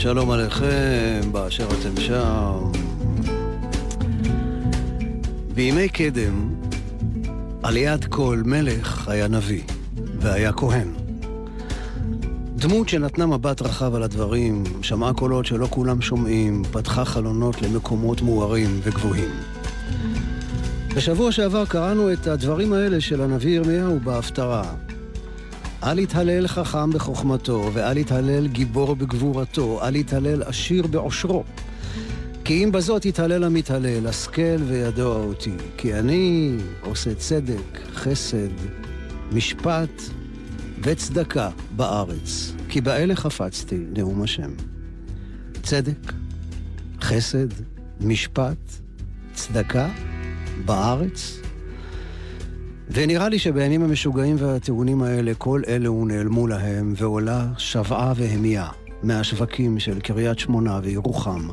שלום עליכם, באשר אתם שם. בימי קדם, עליית כל מלך היה נביא, והיה כהן. דמות שנתנה מבט רחב על הדברים, שמעה קולות שלא כולם שומעים, פתחה חלונות למקומות מוארים וגבוהים. בשבוע שעבר קראנו את הדברים האלה של הנביא ירמיהו בהפטרה. אל יתהלל חכם בחוכמתו, ואל יתהלל גיבור בגבורתו, אל יתהלל עשיר בעושרו. כי אם בזאת יתהלל המתהלל, השכל וידוע אותי. כי אני עושה צדק, חסד, משפט וצדקה בארץ. כי באלה חפצתי נאום השם. צדק, חסד, משפט, צדקה בארץ ונראה לי שבימים המשוגעים והטעונים האלה, כל אלו נעלמו להם, ועולה שבעה והמייה מהשווקים של קריית שמונה וירוחם,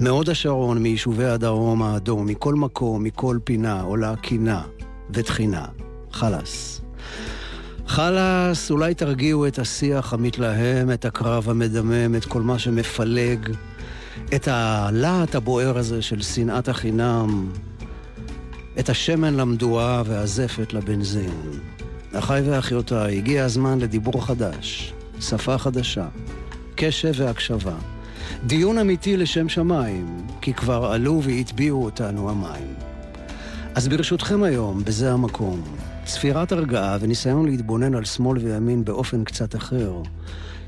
מהוד השרון, מיישובי הדרום האדום, מכל מקום, מכל פינה, עולה קינה ותחינה. חלאס. חלאס, אולי תרגיעו את השיח המתלהם, את הקרב המדמם, את כל מה שמפלג, את הלהט הבוער הזה של שנאת החינם, את השמן למדורה והזפת לבנזין. אחיי ואחיותיי, הגיע הזמן לדיבור חדש, שפה חדשה, קשב והקשבה. דיון אמיתי לשם שמיים, כי כבר עלו והטביעו אותנו המים. אז ברשותכם היום, בזה המקום, צפירת הרגעה וניסיון להתבונן על שמאל וימין באופן קצת אחר,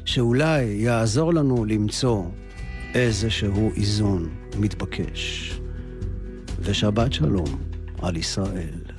שאולי יעזור לנו למצוא איזשהו איזון מתבקש. ושבת שלום. על ישראל.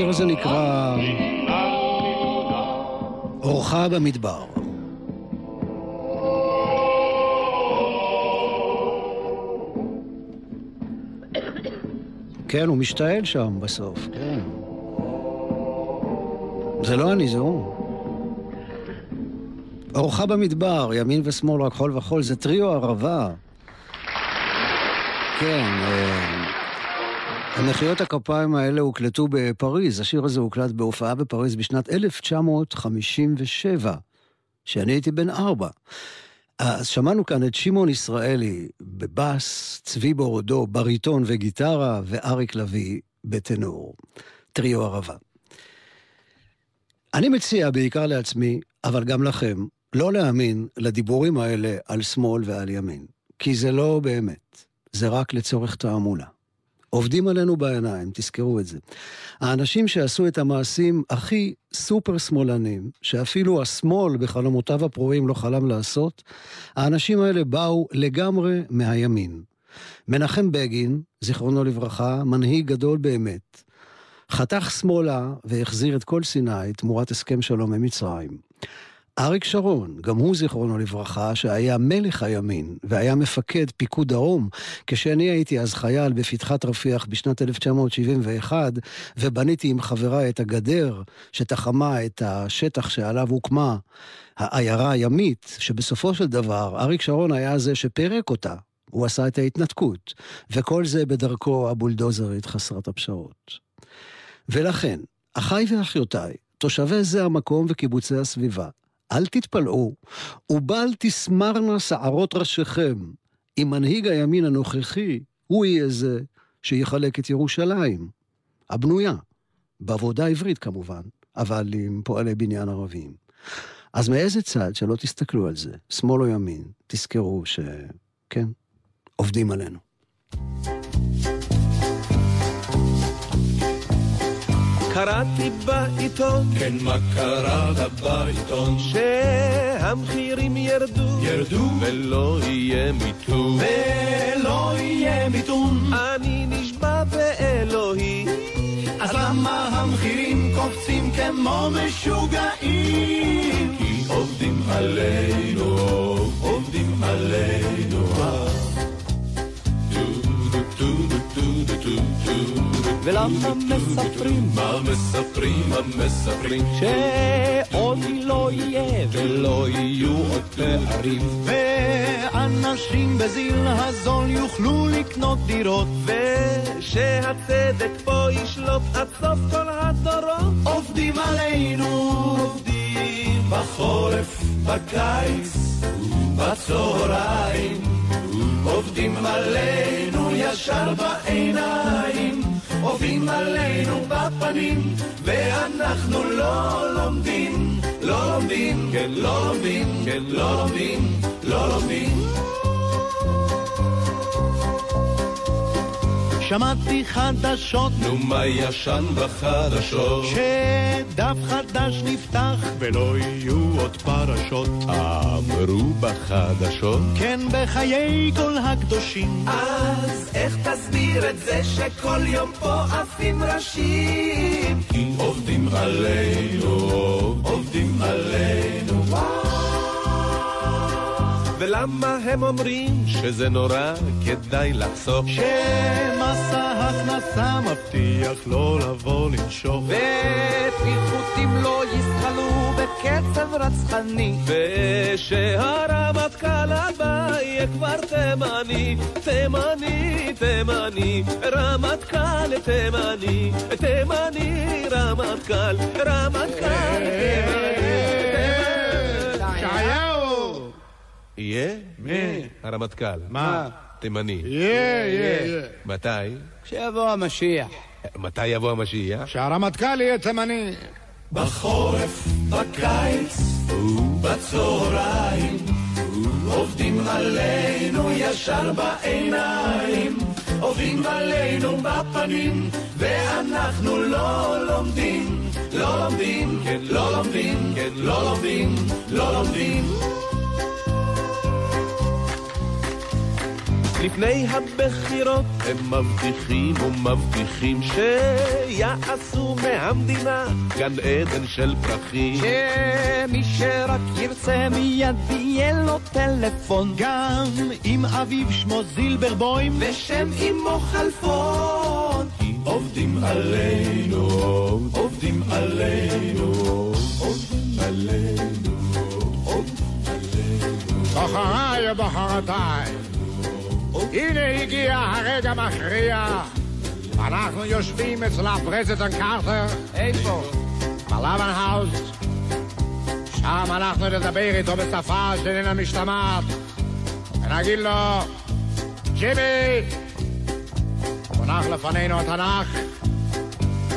השיר הזה נקרא אורחה במדבר. כן, הוא משתעל שם בסוף, כן. זה לא אני, זה הוא. אורחה במדבר, ימין ושמאל, רק חול וחול, זה טריו ערבה. כן, המחיאות הכפיים האלה הוקלטו בפריז, השיר הזה הוקלט בהופעה בפריז בשנת 1957, שאני הייתי בן ארבע. אז שמענו כאן את שמעון ישראלי בבאס, צבי בורודו, בריטון וגיטרה, ואריק לביא בטנור. טריו ערבה. אני מציע בעיקר לעצמי, אבל גם לכם, לא להאמין לדיבורים האלה על שמאל ועל ימין. כי זה לא באמת, זה רק לצורך תעמולה. עובדים עלינו בעיניים, תזכרו את זה. האנשים שעשו את המעשים הכי סופר שמאלנים, שאפילו השמאל בחלומותיו הפרועים לא חלם לעשות, האנשים האלה באו לגמרי מהימין. מנחם בגין, זיכרונו לברכה, מנהיג גדול באמת, חתך שמאלה והחזיר את כל סיני תמורת הסכם שלום עם מצרים. אריק שרון, גם הוא זיכרונו לברכה, שהיה מלך הימין והיה מפקד פיקוד דרום, כשאני הייתי אז חייל בפתחת רפיח בשנת 1971, ובניתי עם חבריי את הגדר שתחמה את השטח שעליו הוקמה העיירה הימית, שבסופו של דבר אריק שרון היה זה שפירק אותה. הוא עשה את ההתנתקות, וכל זה בדרכו הבולדוזרית חסרת הפשרות. ולכן, אחיי ואחיותיי, תושבי זה המקום וקיבוצי הסביבה, אל תתפלאו, ובל תסמרנה שערות ראשיכם, אם מנהיג הימין הנוכחי הוא יהיה זה שיחלק את ירושלים, הבנויה, בעבודה עברית כמובן, אבל עם פועלי בניין ערבים. אז מאיזה צד שלא תסתכלו על זה, שמאל או ימין, תזכרו שכן, עובדים עלינו. קראתי בעיתון, כן, מה קראת בעיתון? שהמחירים ירדו, ירדו, ולא יהיה מיתון. ולא יהיה מיתון. אני נשבע באלוהי, אז למה המחירים קופצים כמו משוגעים? כי עובדים עלינו, עובדים עלינו. ולמה מספרים? מה מספרים, מה מספרים? שעוד לא יהיה ולא יהיו עוד פערים. ואנשים בזיל הזול יוכלו לקנות דירות. ושהצדק פה ישלוט עד סוף כל הדורות. עובדים עלינו, עובדים בחורף, בקיץ, בצהריים עובדים עלינו ישר בעיניים עובדים עלינו בפנים ואנחנו לא לומדים לא לומדים, כן לא לומדים, כן לא לומדים, לא לומדים שמעתי חדשות, נו מה ישן בחדשות? שדף חדש נפתח ולא יהיו עוד פרשות. אמרו בחדשות? כן, בחיי כל הקדושים. אז איך תסביר את זה שכל יום פה עפים ראשים? כי עובדים עלינו, עובדים עלינו. ולמה הם אומרים שזה נורא כדאי לחסוך? שמס ההכנסה מבטיח לא לבוא לנשוך. ופיחותים לא יזחלו בקצב רצחני. ושהרמטכ"ל הבא יהיה כבר תימני, תימני, תימני, רמטכ"ל תימני, תימני, רמטכ"ל, רמטכ"ל תימני, יהיה? מי? הרמטכ"ל. מה? תימני. יהיה, יהיה, יהיה. מתי? כשיבוא המשיח. מתי יבוא המשיח? שהרמטכ"ל יהיה תימני. בחורף, בקיץ ובצהריים עובדים עלינו ישר בעיניים עובדים עלינו בפנים ואנחנו לא לומדים לא לומדים, כן לא לומדים, לא לומדים, לא לומדים. לפני הבחירות הם מבטיחים ומבטיחים שיעשו מהמדינה גן עדן של פרחים. שמי שרק ירצה מיד יהיה לו טלפון גם אם אביו שמו זילברבוים ושם אמו חלפון עובדים עלינו, עובדים עלינו, עובדים עלינו, עובדים עלינו. בחוריי ובחורותיי הנה הגיע הרגע מכריע. אנחנו יושבים אצל ה president קארטר. איפה? בלבן house. שם אנחנו נדבר איתו בשפה שאיננה משתמעת. ונגיד לו, ג'ימי, מונח לפנינו התנ"ך,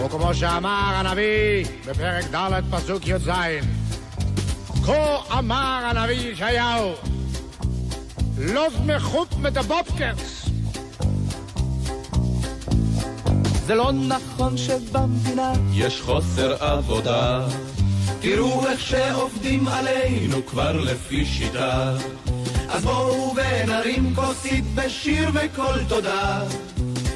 וכמו שאמר הנביא בפרק ד' פסוק י"ז, כה אמר הנביא ישעיהו לוב מחוט מדבופקרס. זה לא נכון שבמדינה יש חוסר עבודה. תראו איך שעובדים עלינו כבר לפי שיטה. אז בואו ונרים כוסית בשיר וקול תודה.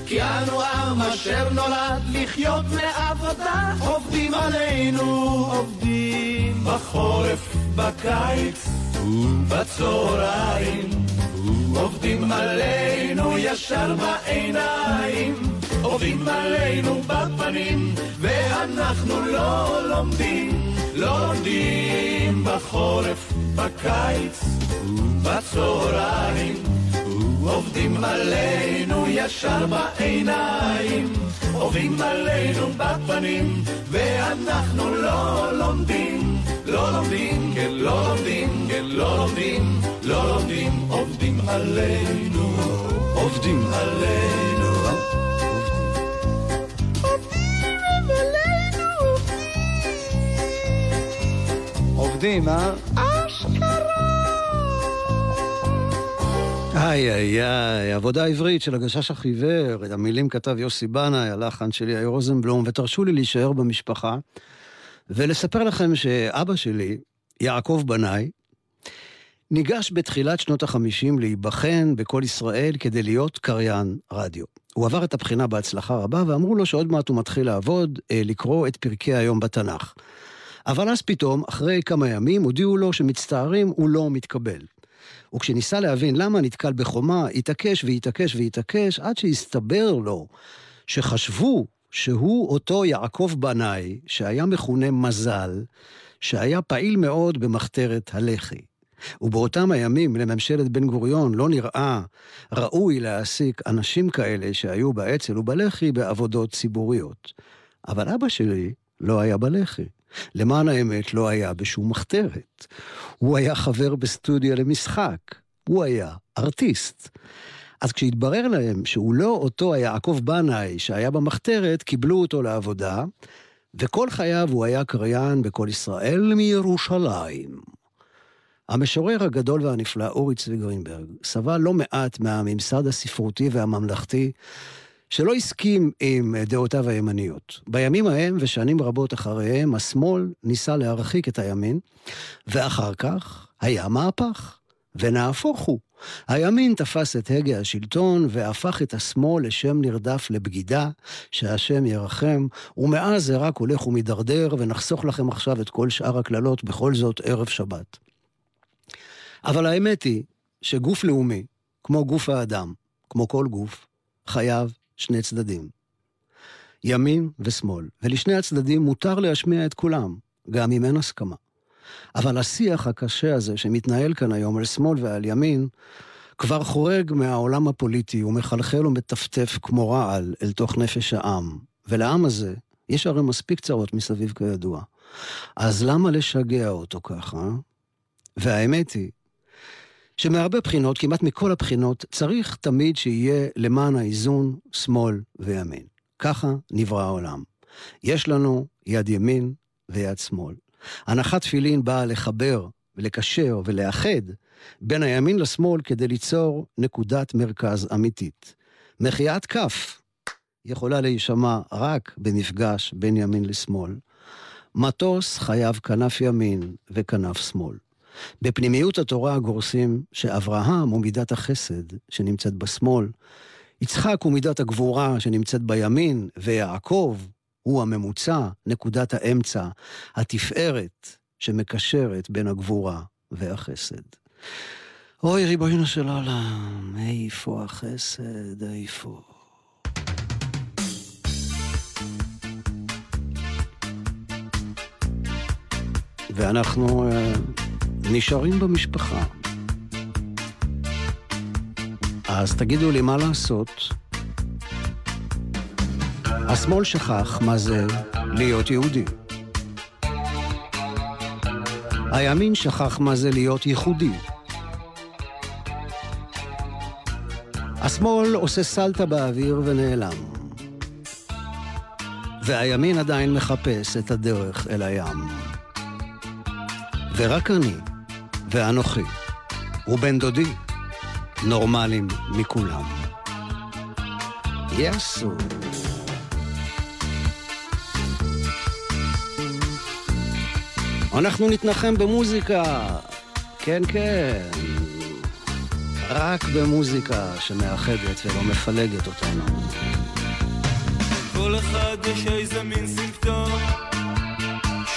כי אנו עם אשר נולד לחיות מעבודה. עובדים עלינו, עובדים בחורף, בקיץ ובצהריים. עובדים עלינו ישר בעיניים, עובדים עלינו בפנים, ואנחנו לא לומדים, לא לומדים בחורף, בקיץ, בצהריים. עובדים עלינו ישר בעיניים, עובדים עלינו בפנים, ואנחנו לא לומדים, לא לומדים, כן לא לומדים, כן לא לומדים, לא לומדים, עובדים עלינו, עובדים. עלינו. עובדים, אה? איי איי איי, עבודה עברית של הגשש החיוור, את המילים כתב יוסי בנאי, הלחן שלי היה רוזנבלום, ותרשו לי להישאר במשפחה ולספר לכם שאבא שלי, יעקב בנאי, ניגש בתחילת שנות החמישים להיבחן בכל ישראל כדי להיות קריין רדיו. הוא עבר את הבחינה בהצלחה רבה, ואמרו לו שעוד מעט הוא מתחיל לעבוד, אה, לקרוא את פרקי היום בתנ"ך. אבל אז פתאום, אחרי כמה ימים, הודיעו לו שמצטערים, הוא לא מתקבל. וכשניסה להבין למה נתקל בחומה, התעקש והתעקש והתעקש, עד שהסתבר לו שחשבו שהוא אותו יעקב בנאי, שהיה מכונה מזל, שהיה פעיל מאוד במחתרת הלח"י. ובאותם הימים לממשלת בן גוריון לא נראה ראוי להעסיק אנשים כאלה שהיו באצ"ל ובלח"י בעבודות ציבוריות. אבל אבא שלי לא היה בלח"י. למען האמת, לא היה בשום מחתרת. הוא היה חבר בסטודיה למשחק. הוא היה ארטיסט. אז כשהתברר להם שהוא לא אותו היעקב בנאי שהיה במחתרת, קיבלו אותו לעבודה, וכל חייו הוא היה קריין בכל ישראל מירושלים. המשורר הגדול והנפלא אורי צבי גרינברג סבל לא מעט מהממסד הספרותי והממלכתי שלא הסכים עם דעותיו הימניות. בימים ההם ושנים רבות אחריהם, השמאל ניסה להרחיק את הימין, ואחר כך היה מהפך, ונהפוך הוא. הימין תפס את הגה השלטון והפך את השמאל לשם נרדף לבגידה, שהשם ירחם, ומאז זה רק הולך ומידרדר, ונחסוך לכם עכשיו את כל שאר הקללות, בכל זאת ערב שבת. אבל האמת היא שגוף לאומי, כמו גוף האדם, כמו כל גוף, חייב שני צדדים. ימין ושמאל, ולשני הצדדים מותר להשמיע את כולם, גם אם אין הסכמה. אבל השיח הקשה הזה שמתנהל כאן היום על שמאל ועל ימין, כבר חורג מהעולם הפוליטי ומחלחל ומטפטף כמו רעל אל תוך נפש העם. ולעם הזה יש הרי מספיק צרות מסביב כידוע. אז למה לשגע אותו ככה? והאמת היא שמהרבה בחינות, כמעט מכל הבחינות, צריך תמיד שיהיה למען האיזון שמאל וימין. ככה נברא העולם. יש לנו יד ימין ויד שמאל. הנחת תפילין באה לחבר ולקשר ולאחד בין הימין לשמאל כדי ליצור נקודת מרכז אמיתית. מחיית כף יכולה להישמע רק במפגש בין ימין לשמאל. מטוס חייב כנף ימין וכנף שמאל. בפנימיות התורה הגורסים שאברהם הוא מידת החסד שנמצאת בשמאל, יצחק הוא מידת הגבורה שנמצאת בימין, ויעקב הוא הממוצע, נקודת האמצע, התפארת שמקשרת בין הגבורה והחסד. אוי, ריבונו של עולם, איפה החסד, איפה? ואנחנו uh, נשארים במשפחה. אז תגידו לי מה לעשות. השמאל שכח מה זה להיות יהודי. הימין שכח מה זה להיות ייחודי. השמאל עושה סלטה באוויר ונעלם. והימין עדיין מחפש את הדרך אל הים. ורק אני ואנוכי ובן דודי נורמלים מכולם. יסו. אנחנו נתנחם במוזיקה. כן, כן. רק במוזיקה שמאחדת ולא מפלגת אותנו. כל אחד יש איזה מין סימפטום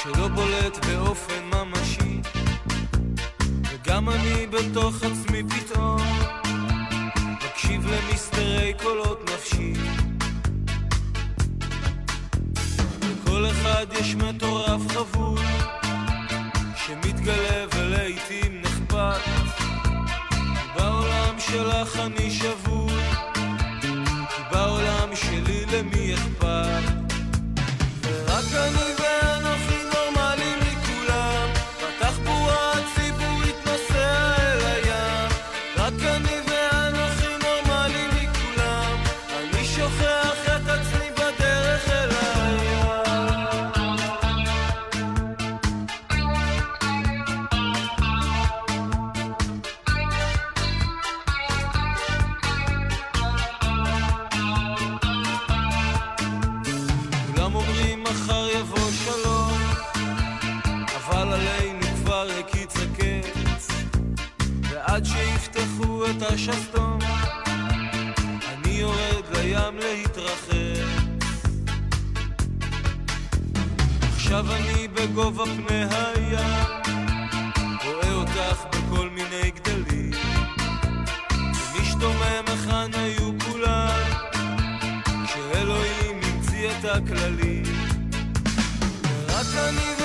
שלא בולט באופן אני בתוך עצמי פתאום. מקשיב למסתרי קולות נפשי. לכל אחד יש מטורף חבוי שמתגלה ולעיתים נחבט בעולם שלך אני שבוי להתרחץ. עכשיו אני בגובה פני הים רואה אותך בכל מיני גדלים. ומשתומם היכן היו כולם כשאלוהים המציא את הכללים. ורק אני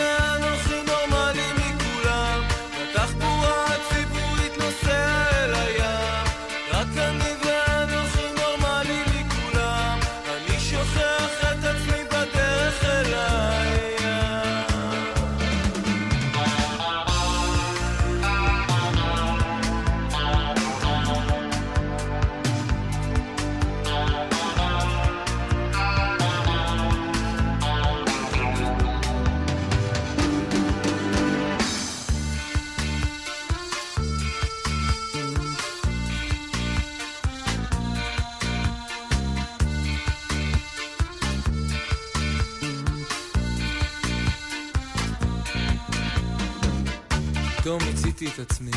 מיציתי את עצמי,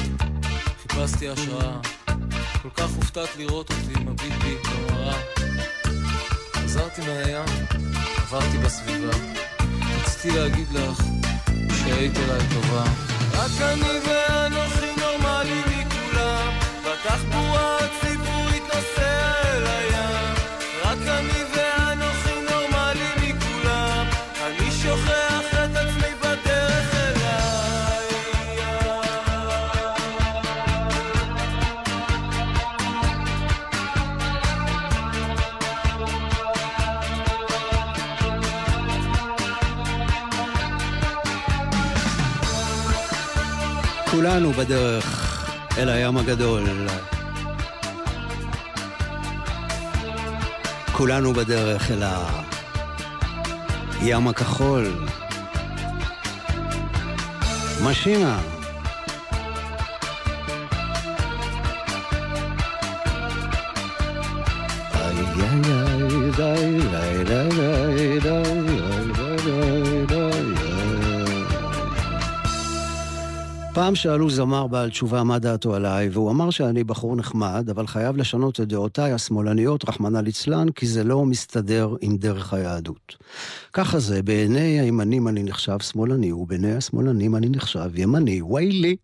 חיפשתי השראה, כל כך הופתעת לראות אותי מביט בי במראה. חזרתי מהים, עברתי בסביבה, רציתי להגיד לך שהיית אליי טובה. רק אני ואנוכי נורמלי מכולם, בתחבורה הציבורית נוסע אל הים. כולנו בדרך אל הים הגדול. כולנו בדרך אל הים הכחול. משינה. פעם שאלו זמר בעל תשובה מה דעתו עליי, והוא אמר שאני בחור נחמד, אבל חייב לשנות את דעותיי השמאלניות, רחמנא ליצלן, כי זה לא מסתדר עם דרך היהדות. ככה זה, בעיני הימנים אני נחשב שמאלני, ובעיני השמאלנים אני נחשב ימני. וואי לי,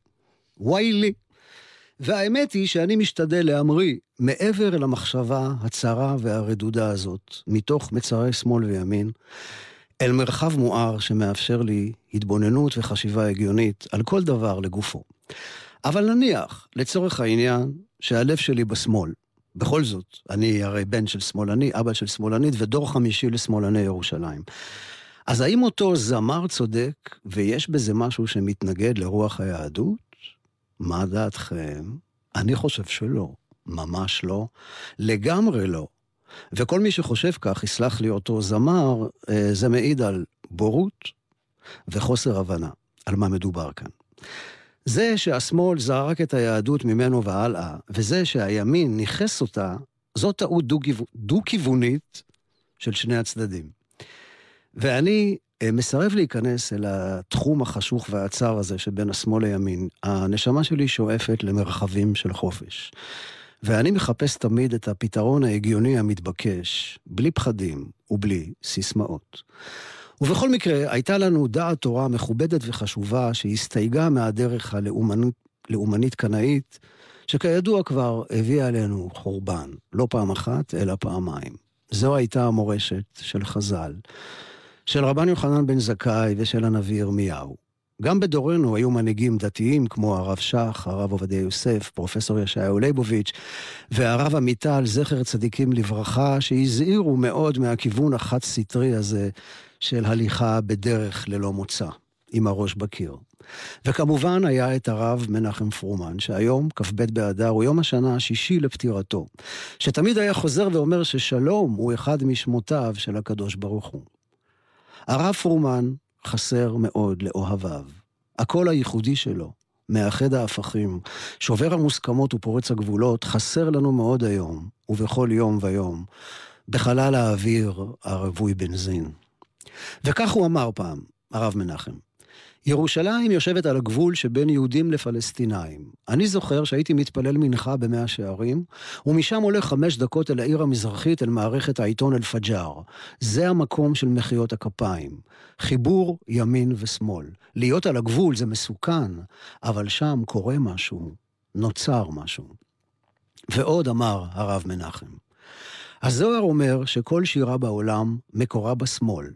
וואי לי. והאמת היא שאני משתדל להמריא מעבר למחשבה הצרה והרדודה הזאת, מתוך מצרי שמאל וימין, אל מרחב מואר שמאפשר לי התבוננות וחשיבה הגיונית על כל דבר לגופו. אבל נניח, לצורך העניין, שהלב שלי בשמאל. בכל זאת, אני הרי בן של שמאלני, אבא של שמאלנית ודור חמישי לשמאלני ירושלים. אז האם אותו זמר צודק, ויש בזה משהו שמתנגד לרוח היהדות? מה דעתכם? אני חושב שלא. ממש לא. לגמרי לא. וכל מי שחושב כך, יסלח לי אותו זמר, אה, זה מעיד על בורות וחוסר הבנה על מה מדובר כאן. זה שהשמאל זרק את היהדות ממנו והלאה, וזה שהימין ניכס אותה, זו טעות דו-כיוונית של שני הצדדים. ואני אה, מסרב להיכנס אל התחום החשוך והצר הזה שבין השמאל לימין. הנשמה שלי שואפת למרחבים של חופש. ואני מחפש תמיד את הפתרון ההגיוני המתבקש, בלי פחדים ובלי סיסמאות. ובכל מקרה, הייתה לנו דעת תורה מכובדת וחשובה שהסתייגה מהדרך הלאומנית קנאית, שכידוע כבר הביאה עלינו חורבן, לא פעם אחת, אלא פעמיים. זו הייתה המורשת של חז"ל, של רבן יוחנן בן זכאי ושל הנביא ירמיהו. גם בדורנו היו מנהיגים דתיים כמו הרב שך, הרב עובדיה יוסף, פרופסור ישעיהו ליבוביץ', והרב עמיטל, זכר צדיקים לברכה, שהזהירו מאוד מהכיוון החד-סטרי הזה של הליכה בדרך ללא מוצא, עם הראש בקיר. וכמובן היה את הרב מנחם פרומן, שהיום, כ"ב באדר, הוא יום השנה השישי לפטירתו, שתמיד היה חוזר ואומר ששלום הוא אחד משמותיו של הקדוש ברוך הוא. הרב פרומן חסר מאוד לאוהביו. הקול הייחודי שלו, מאחד ההפכים, שובר המוסכמות ופורץ הגבולות, חסר לנו מאוד היום, ובכל יום ויום, בחלל האוויר הרווי בנזין. וכך הוא אמר פעם, הרב מנחם, ירושלים יושבת על הגבול שבין יהודים לפלסטינאים. אני זוכר שהייתי מתפלל מנחה במאה שערים, ומשם הולך חמש דקות אל העיר המזרחית, אל מערכת העיתון אל-פג'אר. זה המקום של מחיאות הכפיים. חיבור ימין ושמאל. להיות על הגבול זה מסוכן, אבל שם קורה משהו, נוצר משהו. ועוד אמר הרב מנחם, הזוהר אומר שכל שירה בעולם מקורה בשמאל,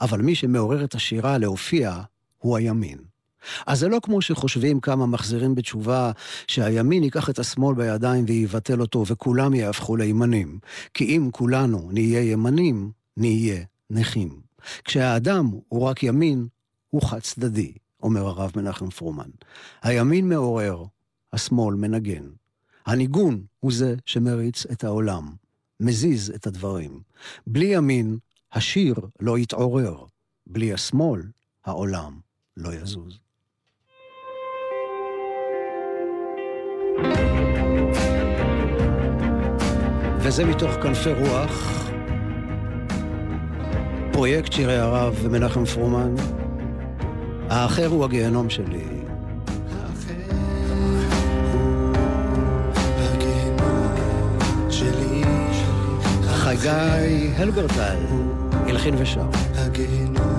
אבל מי שמעורר את השירה להופיע הוא הימין. אז זה לא כמו שחושבים כמה מחזירים בתשובה שהימין ייקח את השמאל בידיים ויבטל אותו וכולם יהפכו לימנים. כי אם כולנו נהיה ימנים, נהיה נכים. כשהאדם הוא רק ימין, הוא חד צדדי, אומר הרב מנחם פרומן. הימין מעורר, השמאל מנגן. הניגון הוא זה שמריץ את העולם, מזיז את הדברים. בלי ימין, השיר לא יתעורר. בלי השמאל, העולם לא יזוז. וזה מתוך כנפי רוח, פרויקט שירי הרב ומנחם פרומן. האחר הוא הגיהנום שלי. חגי הלברטל, הלחין ושר. הגיהנום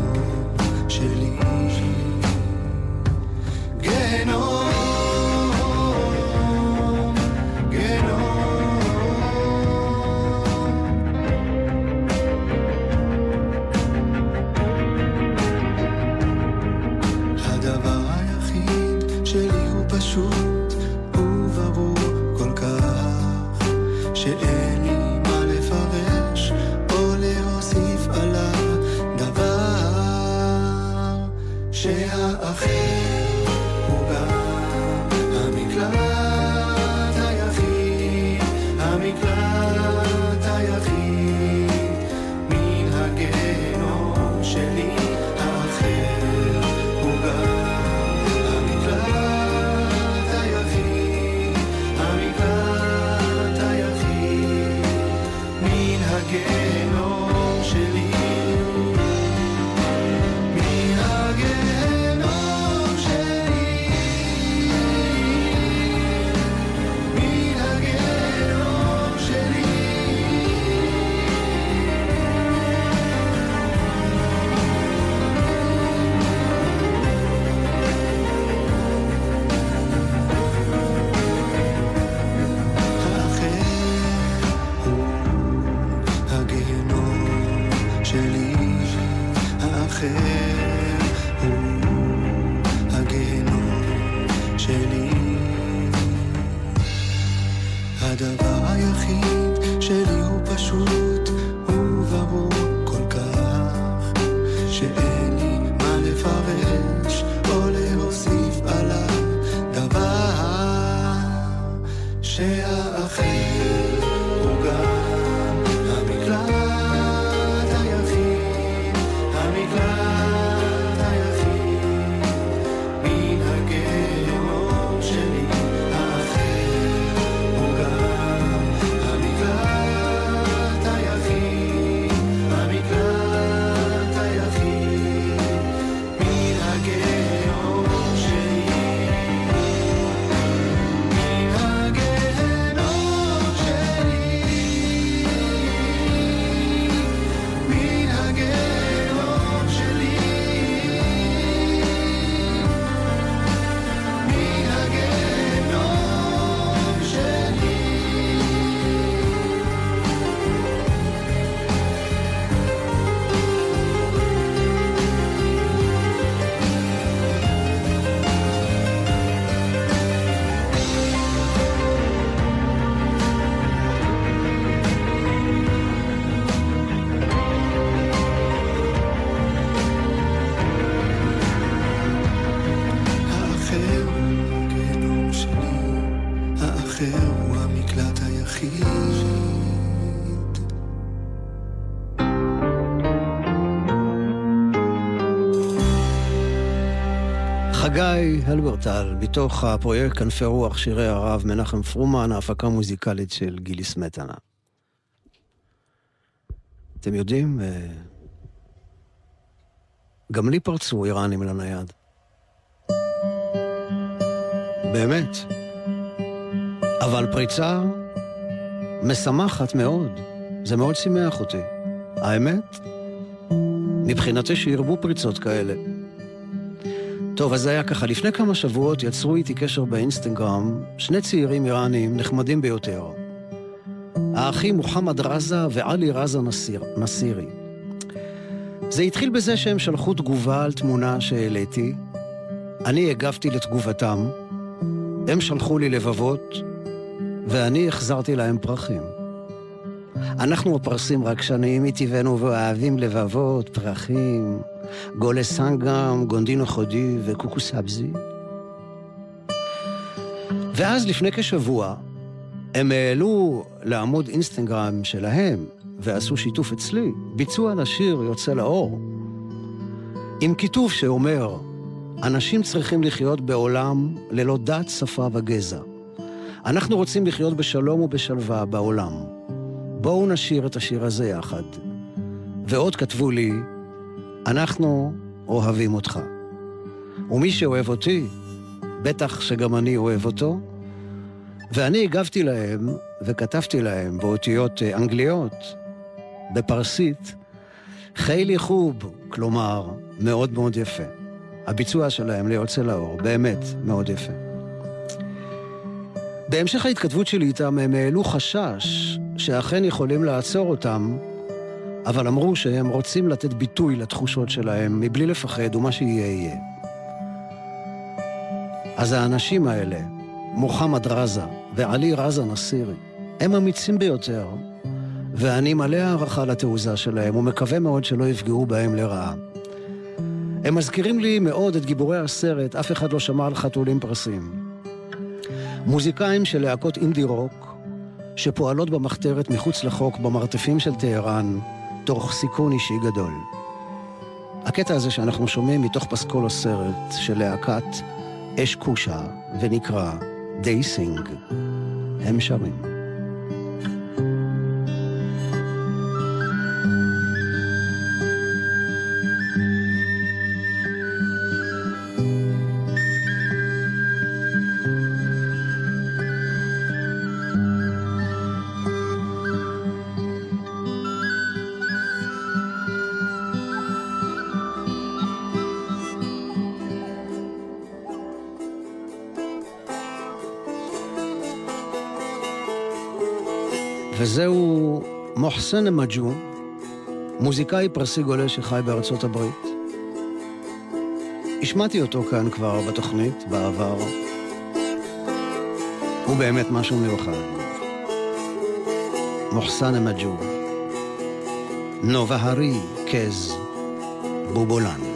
חגי הלברטל, מתוך הפרויקט כנפי רוח שירי הרב מנחם פרומן, ההפקה המוזיקלית של גילי סמטנה. אתם יודעים, אה, גם לי פרצו איראנים לנייד. באמת. אבל פריצה משמחת מאוד. זה מאוד שימח אותי. האמת, מבחינתי שירבו פריצות כאלה. טוב, אז זה היה ככה. לפני כמה שבועות יצרו איתי קשר באינסטגרם שני צעירים איראנים נחמדים ביותר. האחים מוחמד רזה ועלי רזה נסיר, נסירי. זה התחיל בזה שהם שלחו תגובה על תמונה שהעליתי. אני הגבתי לתגובתם, הם שלחו לי לבבות, ואני החזרתי להם פרחים. אנחנו הפרסים רגשניים מטבענו ואוהבים לבבות, פרחים, גולה סנגם, גונדינו חודי וקוקו סבזי. ואז לפני כשבוע הם העלו לעמוד אינסטגרם שלהם ועשו שיתוף אצלי, ביצוע לשיר יוצא לאור, עם כיתוב שאומר, אנשים צריכים לחיות בעולם ללא דת, שפה וגזע. אנחנו רוצים לחיות בשלום ובשלווה בעולם. בואו נשיר את השיר הזה יחד. ועוד כתבו לי, אנחנו אוהבים אותך. ומי שאוהב אותי, בטח שגם אני אוהב אותו. ואני הגבתי להם וכתבתי להם באותיות אה, אנגליות, בפרסית, חיילי חוב, כלומר, מאוד מאוד יפה. הביצוע שלהם ליוצא לאור, באמת מאוד יפה. בהמשך ההתכתבות שלי איתם הם העלו חשש שאכן יכולים לעצור אותם, אבל אמרו שהם רוצים לתת ביטוי לתחושות שלהם מבלי לפחד ומה שיהיה יהיה. אז האנשים האלה, מוחמד רזה ועלי רזה נסירי, הם אמיצים ביותר, ואני מלא הערכה לתעוזה שלהם ומקווה מאוד שלא יפגעו בהם לרעה. הם מזכירים לי מאוד את גיבורי הסרט "אף אחד לא שמע על חתולים פרסים". מוזיקאים של להקות אינדי רוק, שפועלות במחתרת מחוץ לחוק במרתפים של טהרן, תוך סיכון אישי גדול. הקטע הזה שאנחנו שומעים מתוך פסקול הסרט של להקת אש כושה, ונקרא דייסינג, הם שרים. וזהו מוחסן מג'ו, מוזיקאי פרסי גולה שחי בארצות הברית. השמעתי אותו כאן כבר בתוכנית, בעבר. הוא באמת משהו מיוחד. מוחסן מג'ו, נובהרי קז בובולן.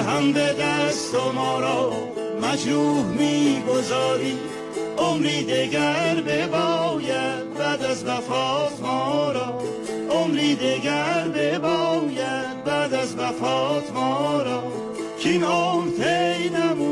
مرهم به دست و ما را مجروح می‌گذاری. عمری دگر بباید بعد از وفات ما را. عمری دگر بباید بعد از وفات ما را. که این عمر نمودی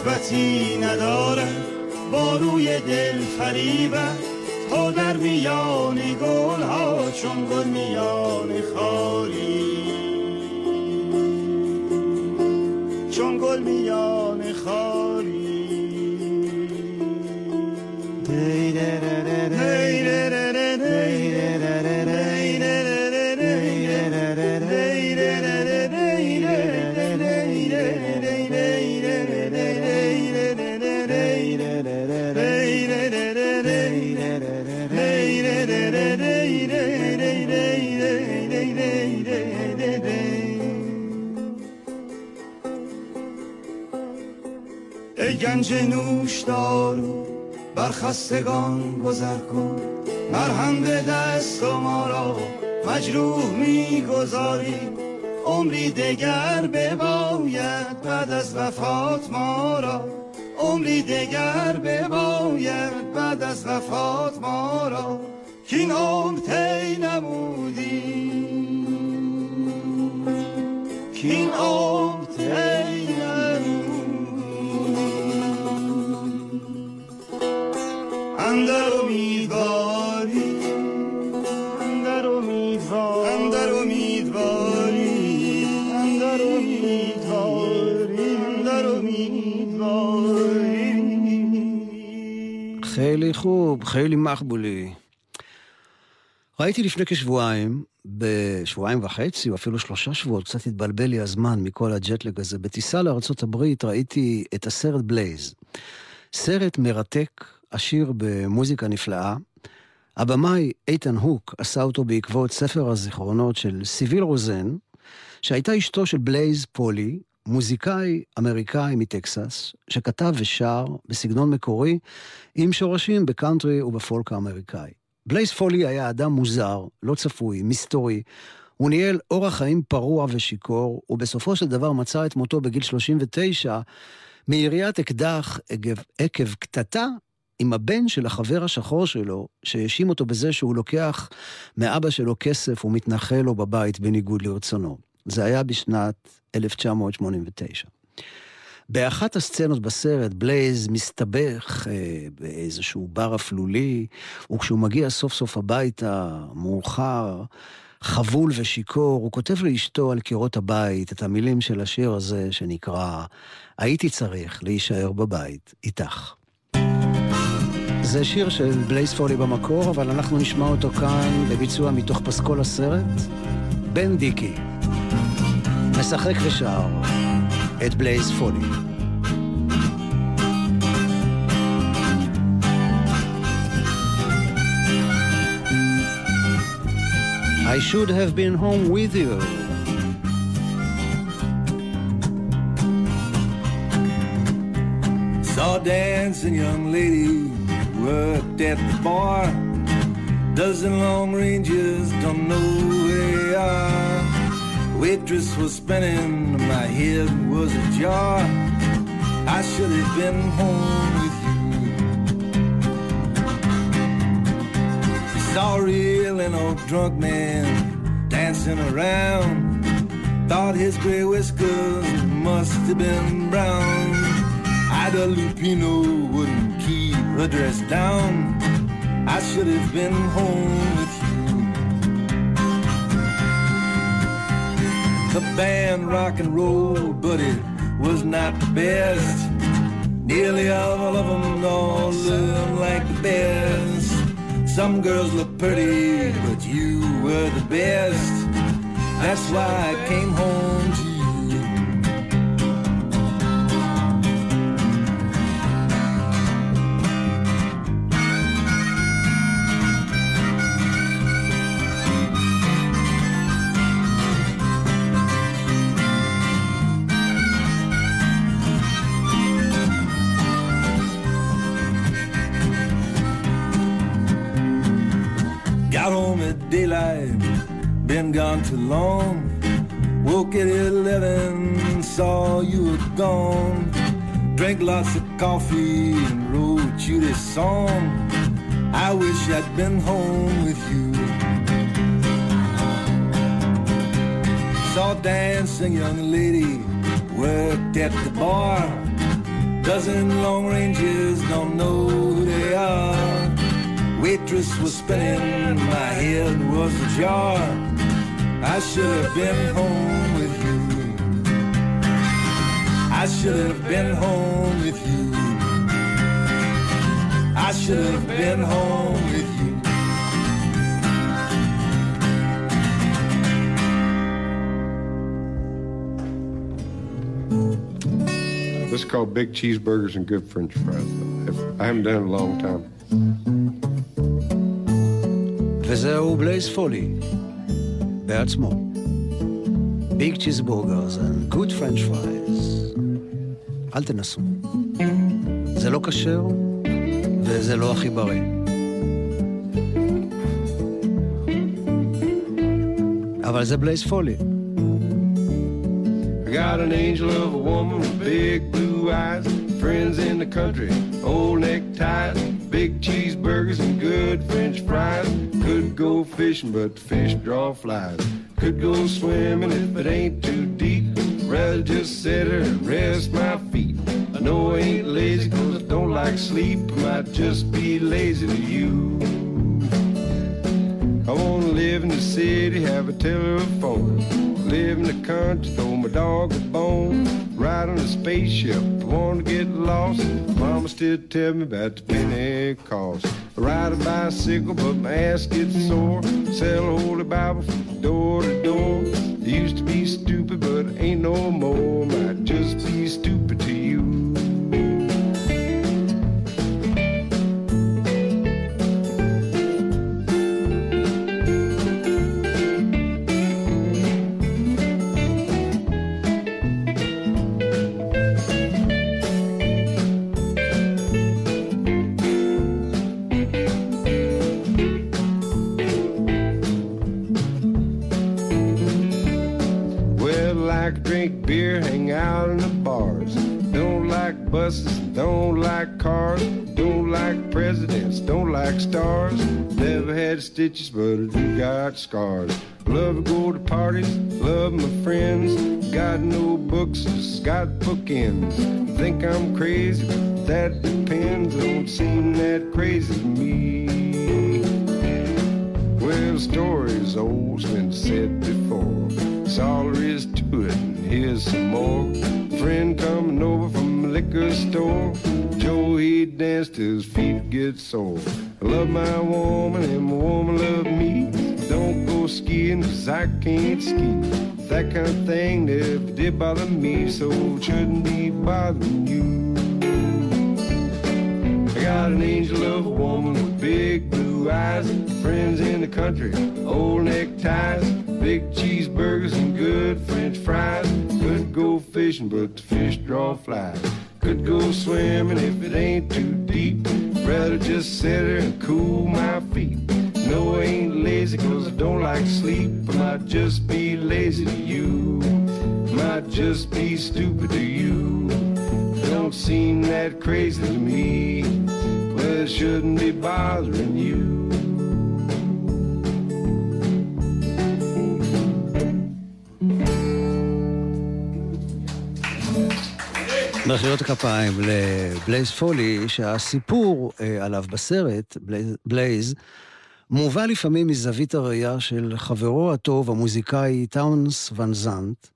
نسبتی ندارد با روی دل فریبت تا در میان گل ها چون گل میان ای گنج نوش دارو بر خستگان گذر کن. مرهم به دست و ما را مجروح می‌گذاری. عمری دگر بباید بعد از وفات ما را. عمری دگر بباید بعد از وفات ما را. که این عمر تی نمودی که این عمر חוב, חיילי מחבולי. ראיתי לפני כשבועיים, בשבועיים וחצי, או אפילו שלושה שבועות, קצת התבלבל לי הזמן מכל הג'טלג הזה. בטיסה הברית ראיתי את הסרט בלייז. סרט מרתק, עשיר במוזיקה נפלאה. הבמאי איתן הוק עשה אותו בעקבות ספר הזיכרונות של סיביל רוזן, שהייתה אשתו של בלייז פולי, מוזיקאי אמריקאי מטקסס, שכתב ושר בסגנון מקורי עם שורשים בקאנטרי ובפולק האמריקאי. בלייז פולי היה אדם מוזר, לא צפוי, מסתורי. הוא ניהל אורח חיים פרוע ושיכור, ובסופו של דבר מצא את מותו בגיל 39 מיריית אקדח עקב קטטה עם הבן של החבר השחור שלו, שהאשים אותו בזה שהוא לוקח מאבא שלו כסף ומתנחל לו בבית בניגוד לרצונו. זה היה בשנת 1989. באחת הסצנות בסרט, בלייז מסתבך אה, באיזשהו בר אפלולי, וכשהוא מגיע סוף סוף הביתה, מאוחר, חבול ושיכור, הוא כותב לאשתו על קירות הבית את המילים של השיר הזה שנקרא "הייתי צריך להישאר בבית איתך". זה שיר של בלייז פולי במקור, אבל אנחנו נשמע אותו כאן בביצוע מתוך פסקול הסרט, בן דיקי. משחק ושר את בלייז פולי. I should have been home with you. Saw a dancing young lady worked at the bar. Dozen long rangers don't know where they are. Waitress was spinning, my head was ajar. I should have been home with you. Saw a real and old drunk man dancing around. Thought his gray whiskers must have been brown. Ida Lupino wouldn't keep her dress down. I should have been home with you. The band rock and roll, but it was not the best. Nearly all of them all look like the best. Some girls look pretty, but you were the best. That's why I came home to gone too long. Woke at 11, saw you were gone. Drank lots of coffee and wrote you this song. I wish I'd been home with you. Saw dancing young lady worked at the bar. Dozen long ranges don't know who they are. Waitress was spinning, my head was ajar. I should have been home with you. I should have been home with you. I should have been home with you. This is called Big Cheeseburgers and Good French Fries. I haven't done it in a long time. There's a folie. בלייז פולי בעצמו. ביג צ'יזבורגרס and good french fries. אל תנסו. זה לא כשר וזה לא הכי בריא. אבל זה בלייז פולי. I got an angel of a woman with big blue eyes, friends in the country, old neckties, big cheeseburgers and good french fries. Could go fishing, but fish draw flies. Could go swimming if it ain't too deep. Rather just sit here and rest my feet. I know I ain't lazy cause I don't like sleep. Might just be lazy to you. I wanna live in the city, have a telephone. Live in the country, throw my dog a bone. Ride on a spaceship, wanna get lost. Mama still tell me about the Pentecost. I ride a bicycle, but my ass gets sore. Sell a holy Bible from door to door. Used to be stupid, but ain't no more. Might just be stupid stitches, but I do got scars. Love to go to parties, love my friends. Got no books, just got bookends. Think I'm crazy, but that depends. Don't seem that crazy to me. Well, the story's old's been said before. That's all there is to it, and here's some more. Friend coming over from the liquor store. Joe, he danced his feet get sore. Love my woman, and my woman love me. Don't go skiing, cause I can't ski. That kind of thing never did bother me, so it shouldn't be bothering you. I got an angel of a woman with big blue eyes, friends in the country, old neckties, big cheeseburgers and good french fries. Could go fishing, but the fish draw flies. Could go swimming if it ain't too deep. Rather just sit there and cool my feet. No, I ain't lazy cause I don't like sleep. I might just be lazy to you. Might just be stupid to you. Don't seem that crazy to me. Well, it shouldn't be bothering you. מחיאות כפיים לבלייז פולי, שהסיפור אה, עליו בסרט, בלייז, מובא לפעמים מזווית הראייה של חברו הטוב, המוזיקאי טאונס ון זנט,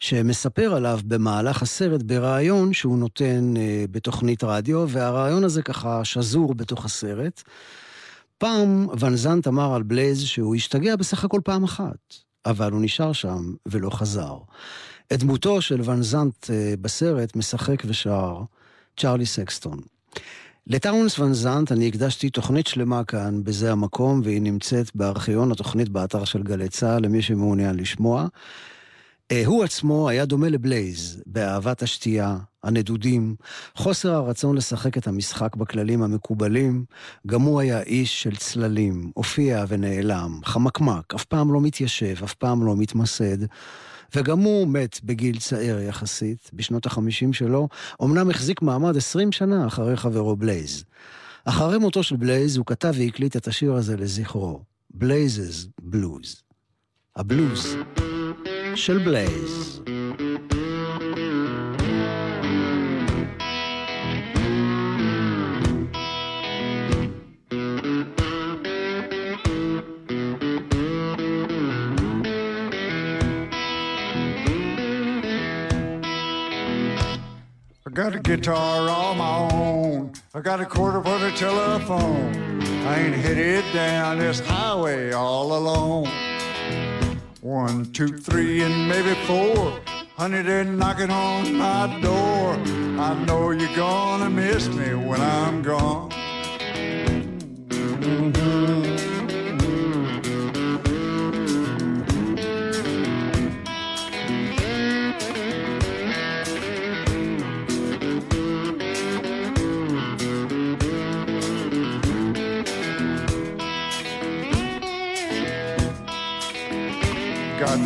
שמספר עליו במהלך הסרט בריאיון שהוא נותן אה, בתוכנית רדיו, והריאיון הזה ככה שזור בתוך הסרט. פעם ון זנט אמר על בלייז שהוא השתגע בסך הכל פעם אחת, אבל הוא נשאר שם ולא חזר. את דמותו של ון זנט אה, בסרט משחק ושר צ'ארלי סקסטון. לטאונס ון זנט אני הקדשתי תוכנית שלמה כאן, בזה המקום, והיא נמצאת בארכיון התוכנית באתר של גלי צה"ל, למי שמעוניין לשמוע. אה, הוא עצמו היה דומה לבלייז, באהבת השתייה, הנדודים, חוסר הרצון לשחק את המשחק בכללים המקובלים. גם הוא היה איש של צללים, הופיע ונעלם, חמקמק, אף פעם לא מתיישב, אף פעם לא מתמסד. וגם הוא מת בגיל צעיר יחסית, בשנות החמישים שלו, אמנם החזיק מעמד עשרים שנה אחרי חברו בלייז. אחרי מותו של בלייז הוא כתב והקליט את השיר הזה לזכרו, בלייזס בלוז. הבלוז של בלייז. Got a guitar all my own. I got a quarter for the telephone. I ain't headed down this highway all alone. One, two, three, and maybe four. Honey, they're knocking on my door. I know you're gonna miss me when I'm gone.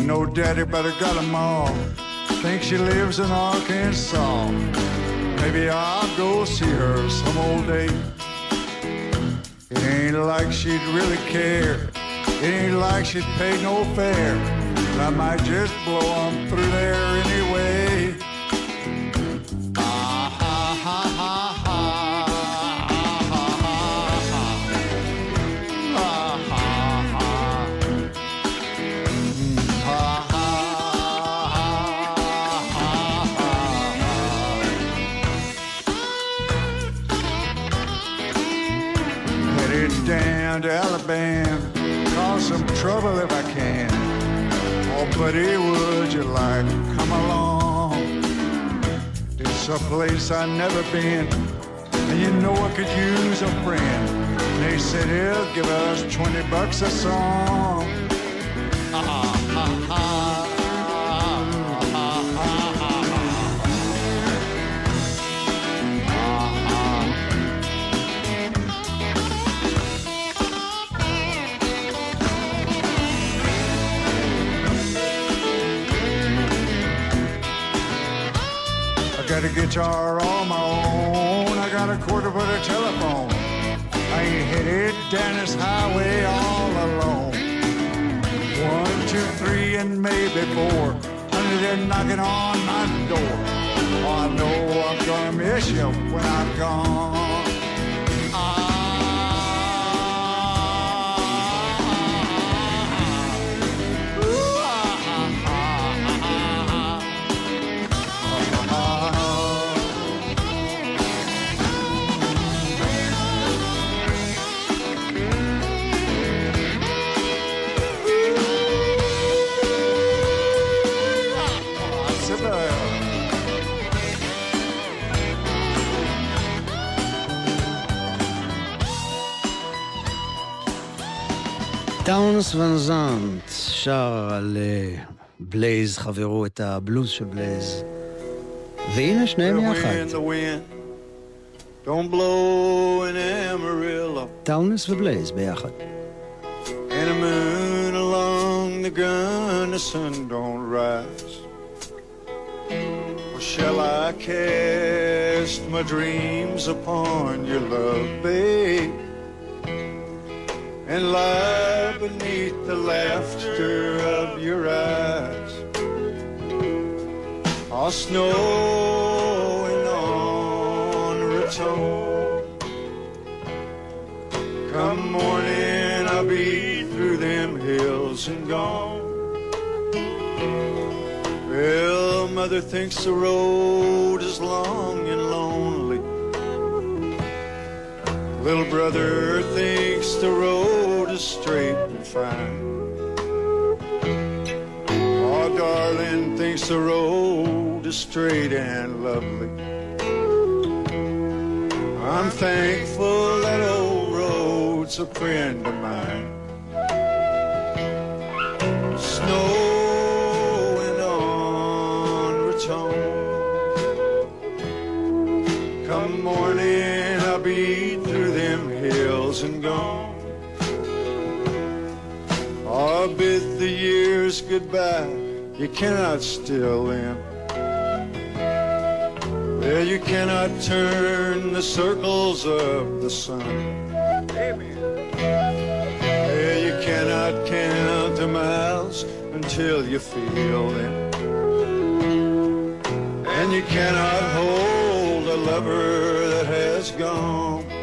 No daddy, but I got a mom. Think she lives in Arkansas. Maybe I'll go see her some old day. It ain't like she'd really care. It ain't like she'd pay no fare. I might just blow on through there anyway. Down to Alabama, cause some trouble if I can. Oh, buddy, would you like to come along? It's a place I've never been, and you know I could use a friend. They said he'll give us 20 bucks a song. Guitar on my own. I got a quarter for the telephone. I ain't headed down this highway all alone. One, two, three, and maybe four. Honey, they're knocking on my door. Oh, I know I'm gonna miss you when I'm gone. טאונס ון זנט שר על אה, בלייז, חברו, את הבלוז של בלייז. והנה שניהם יחד, טאונס ובלייז ביחד. and the moon along the gun, the sun don't rise. Or shall I cast my dreams upon your love, babe, and lie beneath the laughter of your eyes? All snowing on Raton. Come morning, I'll be through them hills and gone. Well, mother thinks the road is long and lonely. Little brother thinks the road is straight and fine. Oh, darling thinks the road is straight and lovely. I'm thankful that old road's a friend of mine. Snowing on Raton. Come morning, I'll be through them hills and gone. Years goodbye. You cannot still them. Yeah, you cannot turn the circles of the sun. Amen. Yeah, you cannot count the miles until you feel them. And you cannot hold a lover that has gone.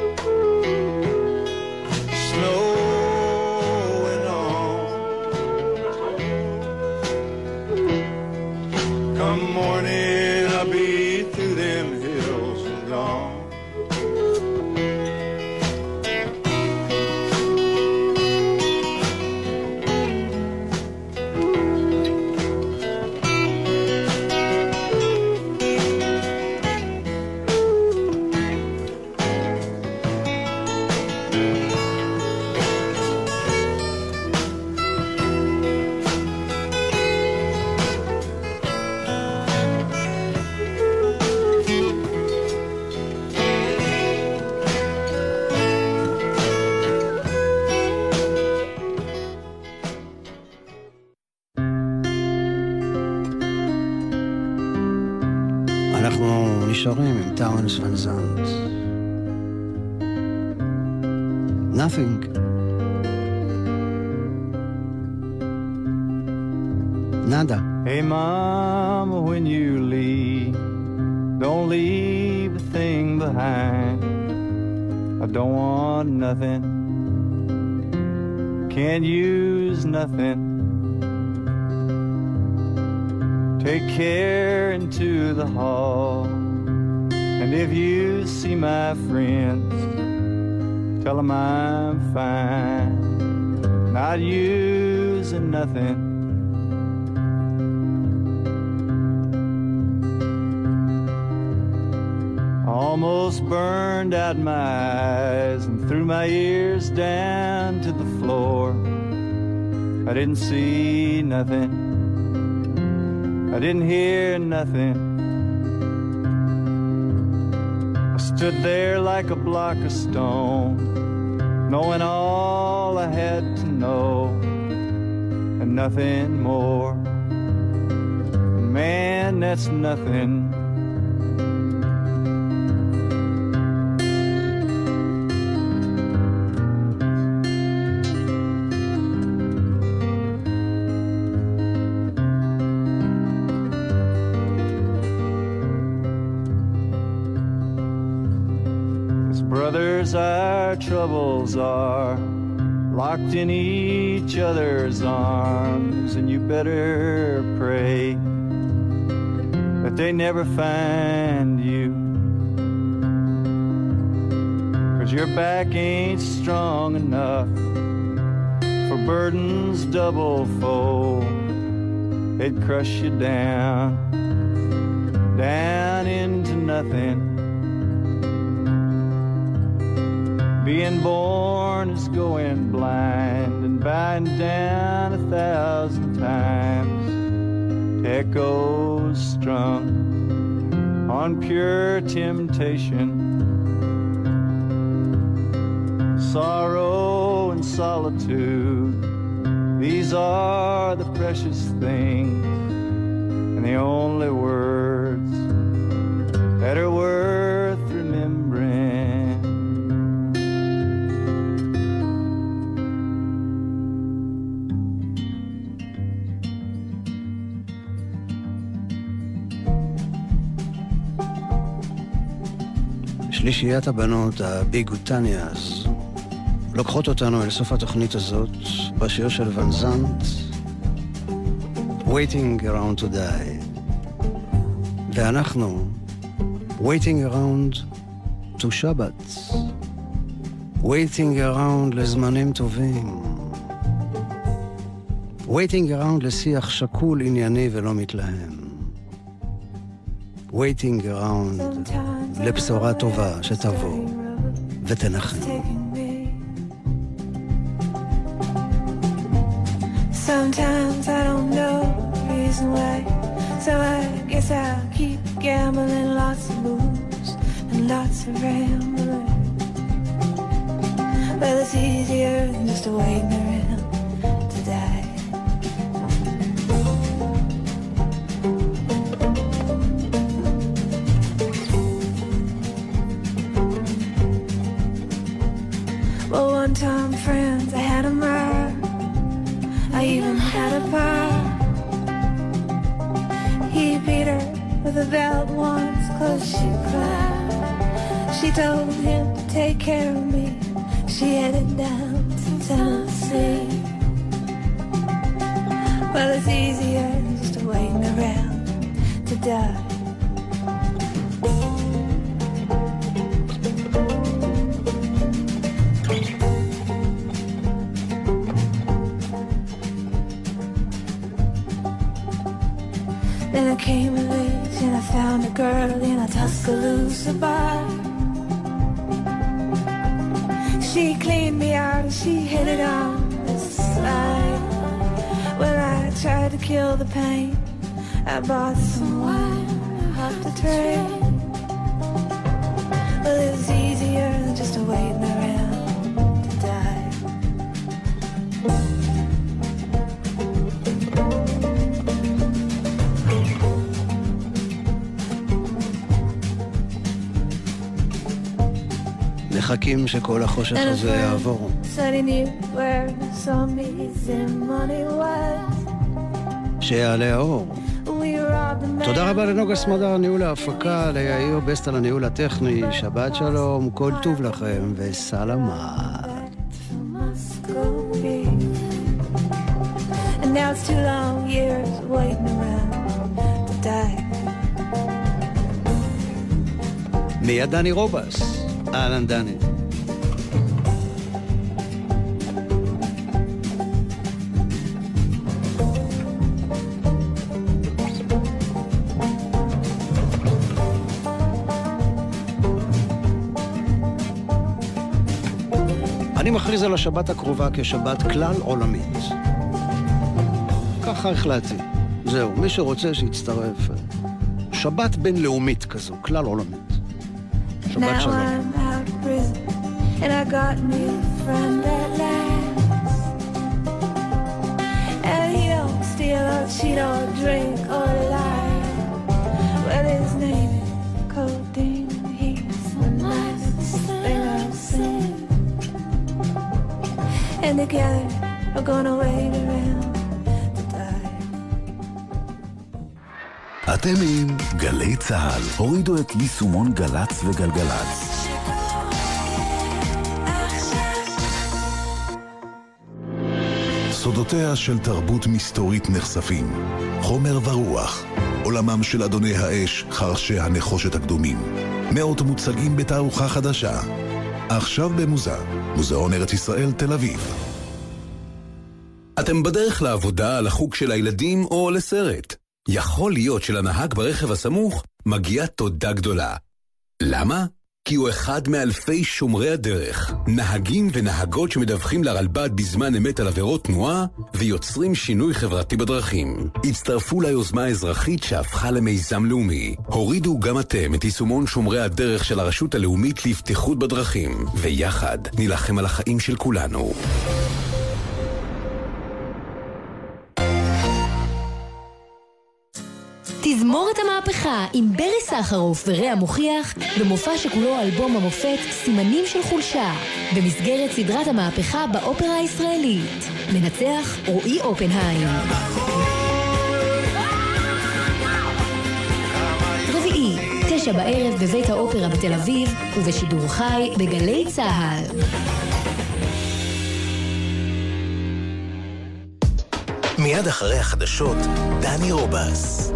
Threw my ears down to the floor. I didn't see nothing. I didn't hear nothing. I stood there like a block of stone, knowing all I had to know and nothing more. Man, that's nothing. Our troubles are locked in each other's arms, and you better pray that they never find you. Cause your back ain't strong enough for burdens double fold. They'd crush you down, down into nothing. Being born is going blind and biting down a thousand times echoes strung on pure temptation. Sorrow and solitude, these are the precious things and the only words שלישיית הבנות, הביגוטניאז, לוקחות אותנו אל סוף התוכנית הזאת בשיר של ון זנט, Waiting Around to Die. ואנחנו, Waiting Around to שבת. Waiting Around לזמנים טובים. Waiting Around לשיח שקול, ענייני ולא מתלהם. Waiting Around לבשורה טובה שתבוא ותנחם. Sometimes I don't know the reason why. So I guess I'll keep gambling lots of moves and lots of rambling. Well, it's easier than just waiting a belt once, cause she cried. She told him to take care of me. She headed down to Tennessee. Well, it's easier just waiting around to die. Then I came of and I found a girl in a Tuscaloosa bar. She cleaned me out and she hit it on the slide. Well, I tried to kill the pain. I bought some wine off the train. Well, it was easier than just a waiting מחכים שכל החושך הזה יעבור. שיעלה האור. תודה רבה לנוגה סמדר, ניהול ההפקה, ליאיר בסט על הניהול הטכני, שבת שלום, כל טוב לכם. And now it's two long years waiting around to die. מיד דני רובס. אהלן דני. אני מכריז על השבת הקרובה כשבת כלל עולמית. ככה החלטתי. זהו, מי שרוצה שיצטרף. שבת בינלאומית כזו, כלל עולמית. שבת שלום. I'm out of prison and I got me a friend at last. And he don't steal or cheat or drink or Together we're gonna wait around to die. אתם עם גלי צה"ל. הורידו את יישומון גל"צ וגלגלצ. סודותיה של תרבות מסתורית נחשפים. חומר ורוח. עולמם של אדוני האש, חרשי הנחושת הקדומים. מאות מוצגים בתערוכה חדשה. עכשיו במוזה, מוזיאון ארץ ישראל, תל אביב. אתם בדרך לעבודה, לחוג של הילדים או לסרט. יכול להיות שלנהג ברכב הסמוך מגיעה תודה גדולה. למה? כי הוא אחד מאלפי שומרי הדרך, נהגים ונהגות שמדווחים לרלב"ד בזמן אמת על עבירות תנועה ויוצרים שינוי חברתי בדרכים. הצטרפו ליוזמה האזרחית שהפכה למיזם לאומי. הורידו גם אתם את יישומון שומרי הדרך של הרשות הלאומית לבטיחות בדרכים, ויחד נילחם על החיים של כולנו. תזמורת המהפכה עם ברי סחרוף ורע מוכיח במופע שכולו אלבום המופת סימנים של חולשה במסגרת סדרת המהפכה באופרה הישראלית. מנצח רועי אופנהיים. רביעי, תשע בערב בבית האופרה בתל אביב ובשידור חי בגלי צה"ל. מיד אחרי החדשות, דני רובס.